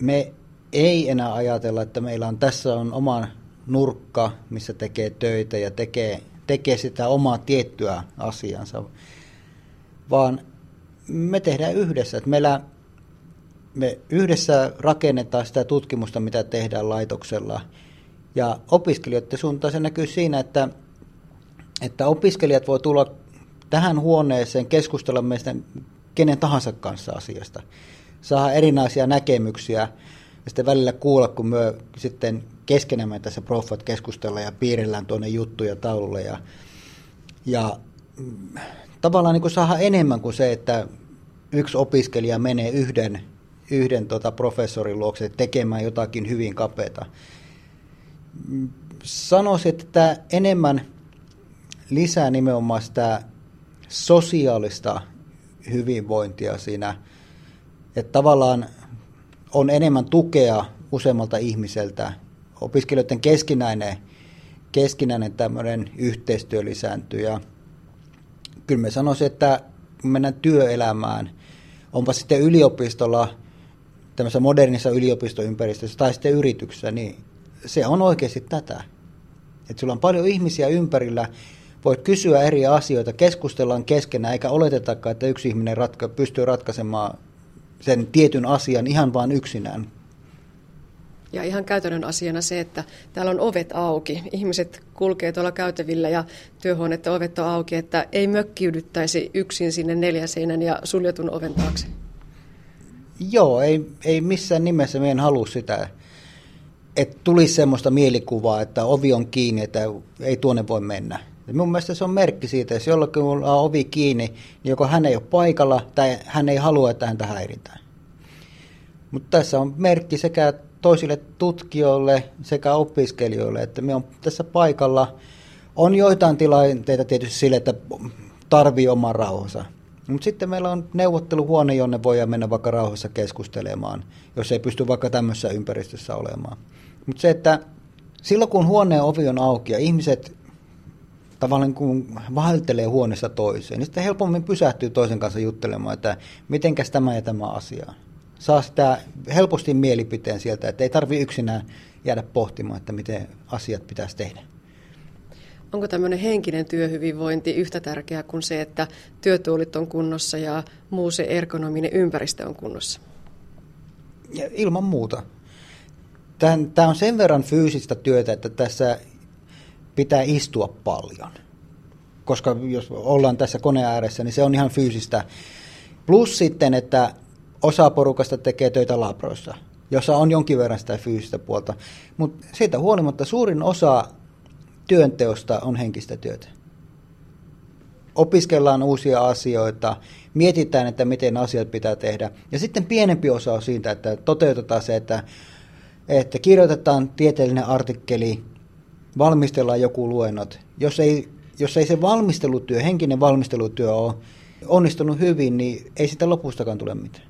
me ei enää ajatella, että meillä on tässä on oma nurkka, missä tekee töitä ja tekee, tekee sitä omaa tiettyä asiansa, vaan me tehdään yhdessä. Että meillä, me yhdessä rakennetaan sitä tutkimusta, mitä tehdään laitoksella. Ja opiskelijoiden suuntaan se näkyy siinä, että, että opiskelijat voi tulla tähän huoneeseen keskustella meistä kenen tahansa kanssa asiasta. Saada erinäisiä näkemyksiä ja sitten välillä kuulla, kun me sitten keskenämme tässä proffat keskustella ja piirillään tuonne juttuja taululle. Ja, ja mm, tavallaan niin kuin saada enemmän kuin se, että yksi opiskelija menee yhden, yhden tota professorin luokse tekemään jotakin hyvin kapeata. Sanoisin, että enemmän lisää nimenomaan sitä sosiaalista hyvinvointia siinä, että tavallaan on enemmän tukea useammalta ihmiseltä. Opiskelijoiden keskinäinen, keskinäinen tämmöinen yhteistyö lisääntyy ja kyllä me sanoisin, että kun mennään työelämään, onpa sitten yliopistolla, tämmöisessä modernissa yliopistoympäristössä tai sitten yrityksessä, niin se on oikeasti tätä. Että sulla on paljon ihmisiä ympärillä, voit kysyä eri asioita, keskustellaan keskenään, eikä oletetakaan, että yksi ihminen ratka- pystyy ratkaisemaan sen tietyn asian ihan vain yksinään. Ja ihan käytännön asiana se, että täällä on ovet auki. Ihmiset kulkee tuolla käytävillä ja työhuoneiden ovet on auki, että ei mökkiydyttäisi yksin sinne neljäseinän ja suljetun oven taakse. Joo, ei, ei missään nimessä meidän halua sitä, että tulisi semmoista mielikuvaa, että ovi on kiinni, että ei tuonne voi mennä. Ja mun mielestä se on merkki siitä, että jos jollakin on ovi kiinni, niin joko hän ei ole paikalla tai hän ei halua, että häntä häiritään. Mutta tässä on merkki sekä toisille tutkijoille sekä opiskelijoille, että me on tässä paikalla. On joitain tilanteita tietysti sille, että tarvii oman rauhansa. Mutta sitten meillä on neuvotteluhuone, jonne voi mennä vaikka rauhassa keskustelemaan, jos ei pysty vaikka tämmöisessä ympäristössä olemaan. Mutta se, että silloin kun huoneen ovi on auki ja ihmiset tavallaan kun vaeltelee huoneesta toiseen, niin sitten helpommin pysähtyy toisen kanssa juttelemaan, että mitenkäs tämä ja tämä asia. Saa sitä helposti mielipiteen sieltä, että ei tarvitse yksinään jäädä pohtimaan, että miten asiat pitäisi tehdä. Onko tämmöinen henkinen työhyvinvointi yhtä tärkeää kuin se, että työtuolit on kunnossa ja muu se ergonominen ympäristö on kunnossa? Ja ilman muuta. Tämä on sen verran fyysistä työtä, että tässä pitää istua paljon. Koska jos ollaan tässä koneen ääressä, niin se on ihan fyysistä. Plus sitten, että osa porukasta tekee töitä labroissa, jossa on jonkin verran sitä fyysistä puolta. Mutta siitä huolimatta suurin osa työnteosta on henkistä työtä. Opiskellaan uusia asioita, mietitään, että miten asiat pitää tehdä. Ja sitten pienempi osa on siitä, että toteutetaan se, että, että kirjoitetaan tieteellinen artikkeli, valmistellaan joku luennot. Jos ei, jos ei se valmistelutyö, henkinen valmistelutyö ole onnistunut hyvin, niin ei sitä lopustakaan tule mitään.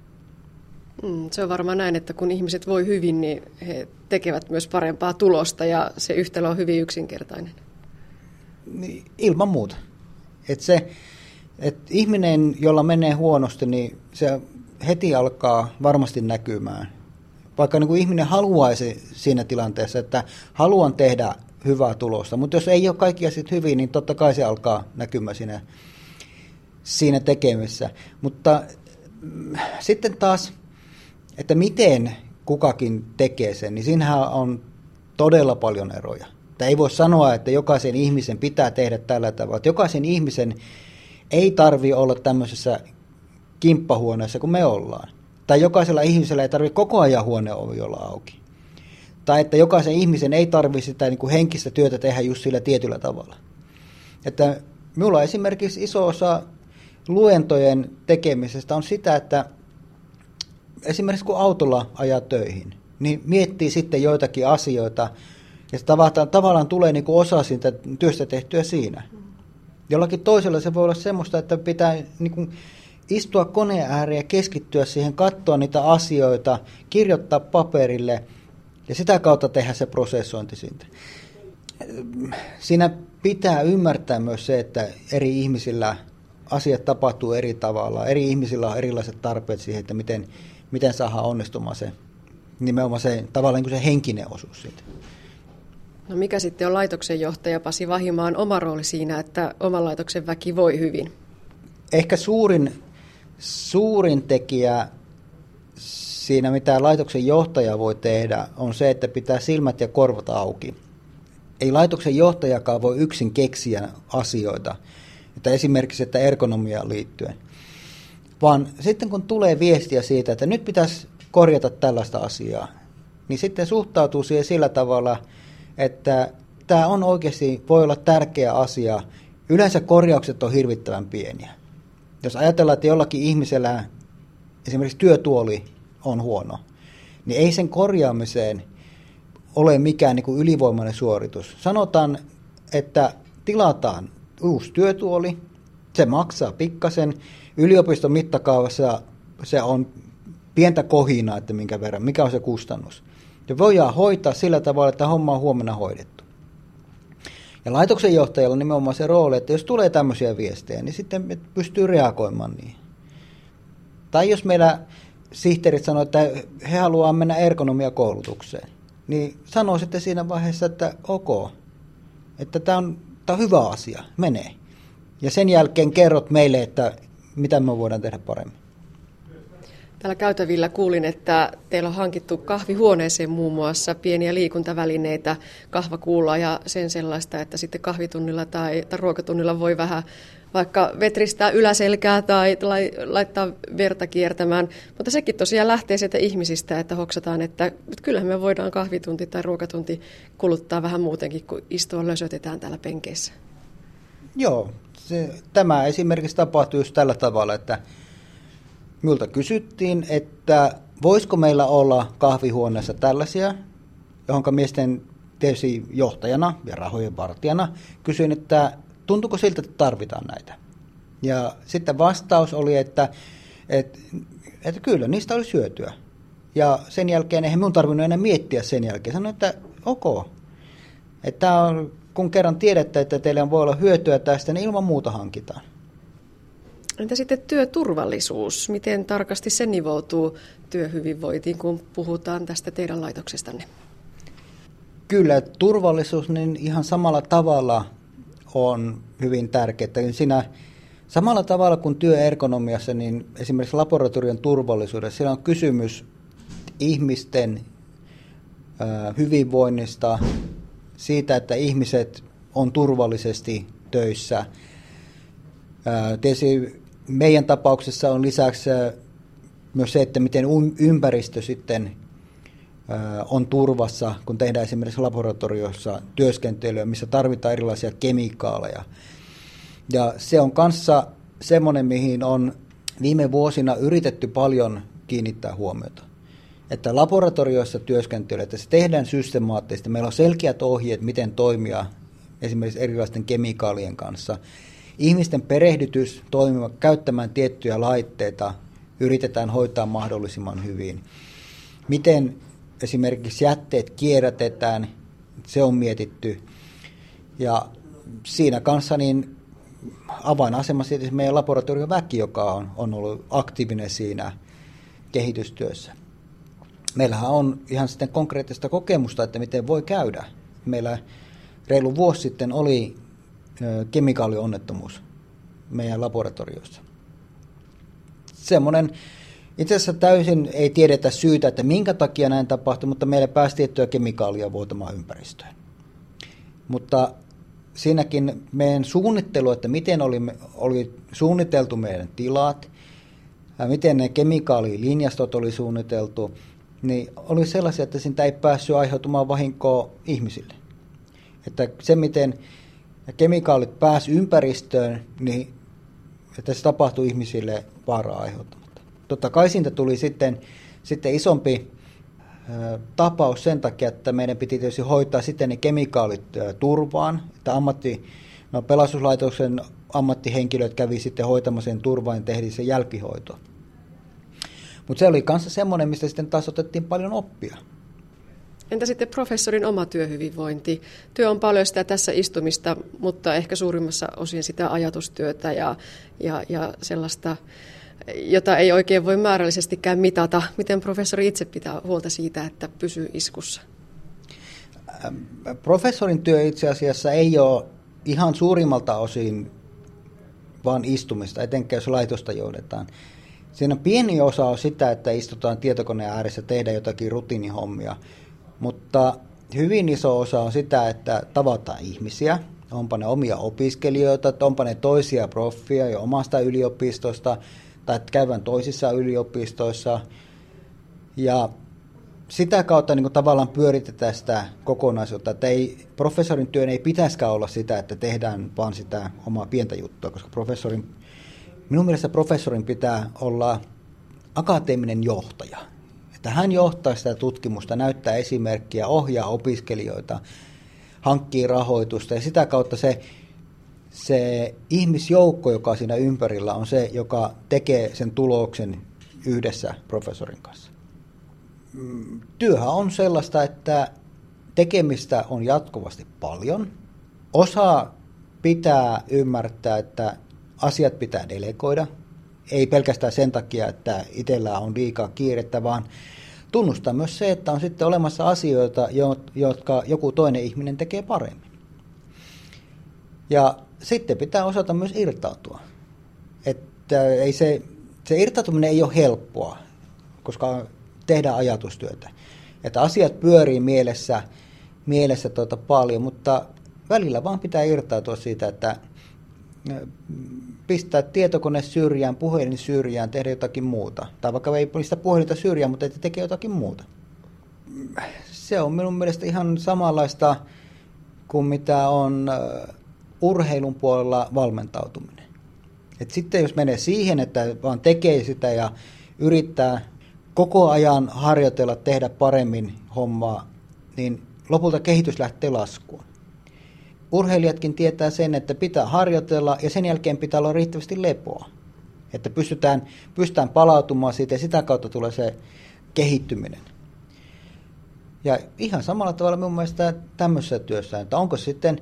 Mm, se on varmaan näin, että kun ihmiset voi hyvin, niin he tekevät myös parempaa tulosta ja se yhtälö on hyvin yksinkertainen. Niin, ilman muuta. Et se, et ihminen, jolla menee huonosti, niin se heti alkaa varmasti näkymään. Vaikka niin kuin ihminen haluaisi siinä tilanteessa, että haluan tehdä hyvää tulosta. Mutta jos ei ole kaikki asiat hyvin, niin totta kai se alkaa näkymään siinä, siinä tekemisessä. Mutta mm, sitten taas, että miten kukakin tekee sen, niin siinähän on todella paljon eroja. Että ei voi sanoa, että jokaisen ihmisen pitää tehdä tällä tavalla. Että jokaisen ihmisen ei tarvi olla tämmöisessä kimppahuoneessa kuin me ollaan. Tai jokaisella ihmisellä ei tarvitse koko ajan huoneovi olla auki. Tai että jokaisen ihmisen ei tarvitse sitä niin kuin henkistä työtä tehdä just sillä tietyllä tavalla. Että minulla esimerkiksi iso osa luentojen tekemisestä on sitä, että esimerkiksi kun autolla ajaa töihin, niin miettii sitten joitakin asioita, ja tavallaan, tavallaan tulee niin kuin osa siitä työstä tehtyä siinä. Jollakin toisella se voi olla semmoista, että pitää niin kuin istua koneen ääreen ja keskittyä siihen, katsoa niitä asioita, kirjoittaa paperille – ja sitä kautta tehdä se prosessointi siitä. Siinä pitää ymmärtää myös se, että eri ihmisillä asiat tapahtuu eri tavalla. Eri ihmisillä on erilaiset tarpeet siihen, että miten, miten saadaan onnistumaan se nimenomaan se tavallaan niin se henkinen osuus siitä. No mikä sitten on laitoksen johtaja Pasi Vahimaan oma rooli siinä, että oman laitoksen väki voi hyvin? Ehkä suurin, suurin tekijä siinä, mitä laitoksen johtaja voi tehdä, on se, että pitää silmät ja korvat auki. Ei laitoksen johtajakaan voi yksin keksiä asioita, että esimerkiksi että ergonomiaan liittyen. Vaan sitten kun tulee viestiä siitä, että nyt pitäisi korjata tällaista asiaa, niin sitten suhtautuu siihen sillä tavalla, että tämä on oikeasti, voi olla tärkeä asia. Yleensä korjaukset on hirvittävän pieniä. Jos ajatellaan, että jollakin ihmisellä esimerkiksi työtuoli on huono, niin ei sen korjaamiseen ole mikään niin kuin ylivoimainen suoritus. Sanotaan, että tilataan uusi työtuoli, se maksaa pikkasen, yliopiston mittakaavassa se on pientä kohinaa, että minkä verran, mikä on se kustannus. Ja voidaan hoitaa sillä tavalla, että homma on huomenna hoidettu. Ja laitoksen johtajalla on nimenomaan se rooli, että jos tulee tämmöisiä viestejä, niin sitten pystyy reagoimaan niihin. Tai jos meillä sihteerit sanoo, että he haluaa mennä ergonomiakoulutukseen, niin sanoo sitten siinä vaiheessa, että ok, että tämä on, tämä on hyvä asia, menee. Ja sen jälkeen kerrot meille, että mitä me voidaan tehdä paremmin. Täällä käytävillä kuulin, että teillä on hankittu kahvihuoneeseen muun muassa pieniä liikuntavälineitä, kahvakuulla ja sen sellaista, että sitten kahvitunnilla tai, tai ruokatunnilla voi vähän vaikka vetristää yläselkää tai laittaa verta kiertämään. Mutta sekin tosiaan lähtee sieltä ihmisistä, että hoksataan, että, kyllähän me voidaan kahvitunti tai ruokatunti kuluttaa vähän muutenkin, kuin istua lösötetään täällä penkeissä. Joo, se, tämä esimerkiksi tapahtui just tällä tavalla, että minulta kysyttiin, että voisiko meillä olla kahvihuoneessa tällaisia, johon miesten tietysti johtajana ja rahojen vartijana kysyin, että tuntuuko siltä, että tarvitaan näitä. Ja sitten vastaus oli, että, että, että kyllä, niistä oli syötyä. Ja sen jälkeen eihän minun tarvinnut enää miettiä sen jälkeen. Sanoin, että ok. Että on, kun kerran tiedätte, että teillä voi olla hyötyä tästä, niin ilman muuta hankitaan. Entä sitten työturvallisuus? Miten tarkasti se nivoutuu työhyvinvointiin, kun puhutaan tästä teidän laitoksestanne? Kyllä, turvallisuus niin ihan samalla tavalla on hyvin tärkeää. Siinä samalla tavalla kuin työergonomiassa, niin esimerkiksi laboratorion turvallisuudessa, siellä on kysymys ihmisten hyvinvoinnista, siitä, että ihmiset on turvallisesti töissä. Tietysti meidän tapauksessa on lisäksi myös se, että miten ympäristö sitten on turvassa, kun tehdään esimerkiksi laboratoriossa työskentelyä, missä tarvitaan erilaisia kemikaaleja. Ja se on kanssa semmoinen, mihin on viime vuosina yritetty paljon kiinnittää huomiota. Että laboratorioissa työskentely, että se tehdään systemaattisesti. Meillä on selkeät ohjeet, miten toimia esimerkiksi erilaisten kemikaalien kanssa. Ihmisten perehdytys toimimaan, käyttämään tiettyjä laitteita yritetään hoitaa mahdollisimman hyvin. Miten esimerkiksi jätteet kierrätetään, se on mietitty. Ja siinä kanssa niin avainasemassa tietysti meidän laboratorion väki, joka on, on ollut aktiivinen siinä kehitystyössä. Meillähän on ihan sitten konkreettista kokemusta, että miten voi käydä. Meillä reilu vuosi sitten oli kemikaalionnettomuus meidän laboratoriossa. Semmoinen itse asiassa täysin ei tiedetä syytä, että minkä takia näin tapahtui, mutta meille pääsi tiettyä kemikaalia vuotamaan ympäristöön. Mutta siinäkin meidän suunnittelu, että miten oli, oli suunniteltu meidän tilat, miten ne kemikaalilinjastot oli suunniteltu, niin oli sellaisia, että siitä ei päässyt aiheutumaan vahinkoa ihmisille. Että se, miten kemikaalit pääsi ympäristöön, niin että se tapahtui ihmisille vaaraa aiheuttamatta. Totta kai siitä tuli sitten, sitten isompi tapaus sen takia, että meidän piti tietysti hoitaa sitten ne kemikaalit turvaan, että ammatti, no pelastuslaitoksen ammattihenkilöt kävi sitten hoitamaan sen turvaan ja tehtiin se jälkihoito. Mutta se oli kanssa semmoinen, mistä sitten taas otettiin paljon oppia. Entä sitten professorin oma työhyvinvointi? Työ on paljon sitä tässä istumista, mutta ehkä suurimmassa osin sitä ajatustyötä ja, ja, ja sellaista jota ei oikein voi määrällisestikään mitata. Miten professori itse pitää huolta siitä, että pysyy iskussa? Professorin työ itse asiassa ei ole ihan suurimmalta osin vaan istumista, etenkään jos laitosta johdetaan. Siinä pieni osa on sitä, että istutaan tietokoneen ääressä tehdä jotakin rutiinihommia, mutta hyvin iso osa on sitä, että tavataan ihmisiä, onpa ne omia opiskelijoita, onpa ne toisia proffia jo omasta yliopistosta tai käyvän toisissa yliopistoissa. Ja sitä kautta niin kuin tavallaan pyöritetään sitä kokonaisuutta, että ei, professorin työn ei pitäisikään olla sitä, että tehdään vaan sitä omaa pientä juttua, koska professorin, minun mielestä professorin pitää olla akateeminen johtaja. Että hän johtaa sitä tutkimusta, näyttää esimerkkiä, ohjaa opiskelijoita, hankkii rahoitusta ja sitä kautta se, se ihmisjoukko, joka siinä ympärillä on se, joka tekee sen tuloksen yhdessä professorin kanssa. Työhän on sellaista, että tekemistä on jatkuvasti paljon. Osa pitää ymmärtää, että asiat pitää delegoida. Ei pelkästään sen takia, että itsellä on liikaa kiirettä, vaan tunnustaa myös se, että on sitten olemassa asioita, jotka joku toinen ihminen tekee paremmin. Ja sitten pitää osata myös irtautua. Että ei se, se irtautuminen ei ole helppoa, koska tehdään ajatustyötä. Että asiat pyörii mielessä, mielessä tuota paljon, mutta välillä vaan pitää irtautua siitä, että pistää tietokone syrjään, puhelin syrjään, tehdä jotakin muuta. Tai vaikka ei pistä puhelinta syrjään, mutta että tekee jotakin muuta. Se on minun mielestä ihan samanlaista kuin mitä on urheilun puolella valmentautuminen. Et sitten jos menee siihen, että vaan tekee sitä ja yrittää koko ajan harjoitella, tehdä paremmin hommaa, niin lopulta kehitys lähtee laskuun. Urheilijatkin tietää sen, että pitää harjoitella ja sen jälkeen pitää olla riittävästi lepoa. Että pystytään, pystytään palautumaan siitä ja sitä kautta tulee se kehittyminen. Ja ihan samalla tavalla mun mielestä tämmöisessä työssä, että onko sitten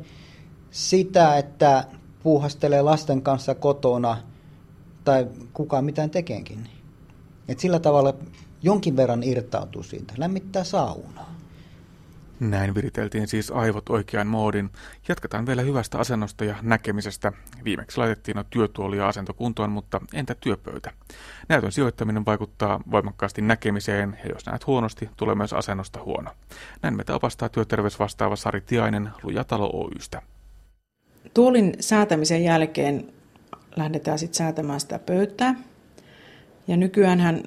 sitä, että puuhastelee lasten kanssa kotona tai kukaan mitään tekenkin. Et sillä tavalla jonkin verran irtautuu siitä, lämmittää saunaa. Näin viriteltiin siis aivot oikean moodin. Jatketaan vielä hyvästä asennosta ja näkemisestä. Viimeksi laitettiin no työtuoli ja asento kuntoon, mutta entä työpöytä? Näytön sijoittaminen vaikuttaa voimakkaasti näkemiseen, ja jos näet huonosti, tulee myös asennosta huono. Näin meitä opastaa työterveysvastaava Sari Tiainen Lujatalo Oystä. Tuolin säätämisen jälkeen lähdetään sitten säätämään sitä pöytää. Ja nykyään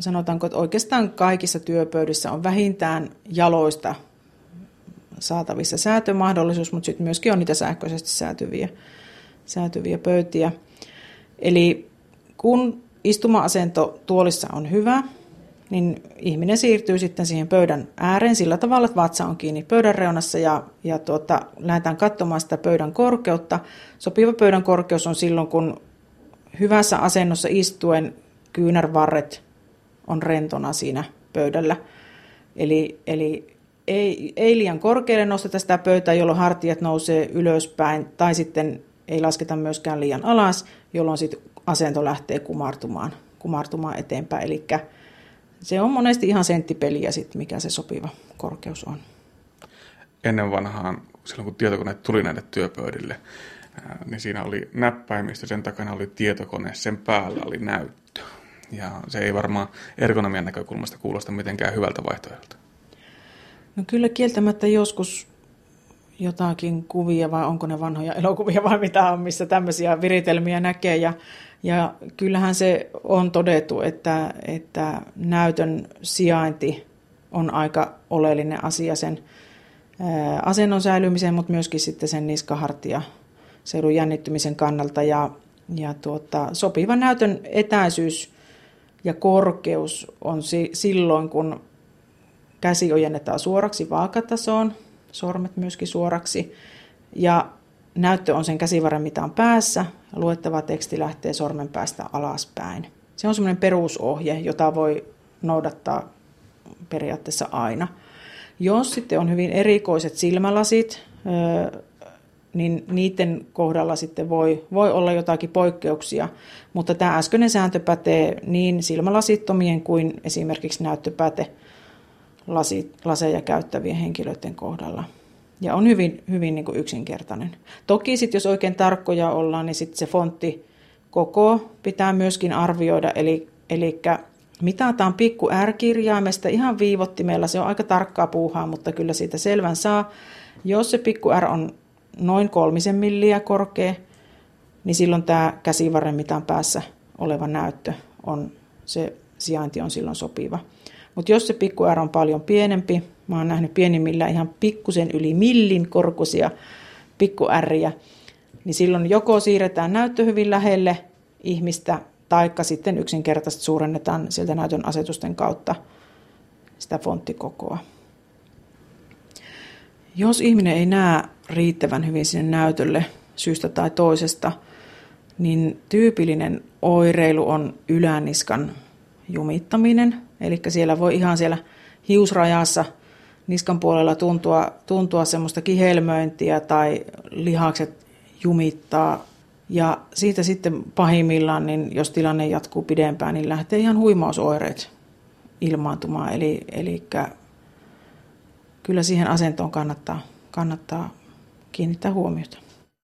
sanotaanko, että oikeastaan kaikissa työpöydissä on vähintään jaloista saatavissa säätömahdollisuus, mutta sitten myöskin on niitä sähköisesti säätyviä, säätyviä pöytiä. Eli kun istuma-asento tuolissa on hyvä, niin ihminen siirtyy sitten siihen pöydän ääreen sillä tavalla, että vatsa on kiinni pöydän reunassa ja, ja tuota, lähdetään katsomaan sitä pöydän korkeutta. Sopiva pöydän korkeus on silloin, kun hyvässä asennossa istuen kyynärvarret on rentona siinä pöydällä. Eli, eli ei, ei liian korkealle nosteta sitä pöytää, jolloin hartiat nousee ylöspäin, tai sitten ei lasketa myöskään liian alas, jolloin sitten asento lähtee kumartumaan, kumartumaan eteenpäin. Eli se on monesti ihan senttipeliä, sit, mikä se sopiva korkeus on. Ennen vanhaan, silloin kun tietokoneet tuli näille työpöydille, niin siinä oli näppäimistö, sen takana oli tietokone, sen päällä oli näyttö. Ja se ei varmaan ergonomian näkökulmasta kuulosta mitenkään hyvältä vaihtoehdolta. No kyllä kieltämättä joskus jotakin kuvia, vai onko ne vanhoja elokuvia vai mitä on, missä tämmöisiä viritelmiä näkee. Ja, ja kyllähän se on todettu, että, että näytön sijainti on aika oleellinen asia sen asennon säilymiseen, mutta myöskin sitten sen niskahartia seudun jännittymisen kannalta. Ja, ja tuota, sopiva näytön etäisyys ja korkeus on si- silloin, kun käsi ojennetaan suoraksi vaakatasoon, sormet myöskin suoraksi, ja näyttö on sen käsivarren, mitä on päässä, ja luettava teksti lähtee sormen päästä alaspäin. Se on semmoinen perusohje, jota voi noudattaa periaatteessa aina. Jos sitten on hyvin erikoiset silmälasit, niin niiden kohdalla sitten voi, voi olla jotakin poikkeuksia, mutta tämä äskeinen sääntö pätee niin silmälasittomien kuin esimerkiksi näyttöpäte lasit, laseja käyttävien henkilöiden kohdalla. Ja on hyvin, hyvin niin kuin yksinkertainen. Toki sitten jos oikein tarkkoja ollaan, niin sitten se fontti koko pitää myöskin arvioida, eli, eli mitataan pikku R-kirjaimesta ihan viivottimella, se on aika tarkkaa puuhaa, mutta kyllä siitä selvän saa. Jos se pikku R on noin kolmisen milliä korkea, niin silloin tämä käsivarren mitan päässä oleva näyttö on, se sijainti on silloin sopiva. Mutta jos se pikku R on paljon pienempi, mä oon nähnyt pienimmillä ihan pikkusen yli millin korkuisia pikku Riä, niin silloin joko siirretään näyttö hyvin lähelle ihmistä, taikka sitten yksinkertaisesti suurennetaan sieltä näytön asetusten kautta sitä fonttikokoa. Jos ihminen ei näe riittävän hyvin sinne näytölle syystä tai toisesta, niin tyypillinen oireilu on yläniskan jumittaminen. Eli siellä voi ihan siellä hiusrajassa niskan puolella tuntua, tuntua semmoista kihelmöintiä tai lihakset jumittaa. Ja siitä sitten pahimmillaan, niin jos tilanne jatkuu pidempään, niin lähtee ihan huimausoireet ilmaantumaan. Eli, eli kyllä siihen asentoon kannattaa, kannattaa kiinnittää huomiota.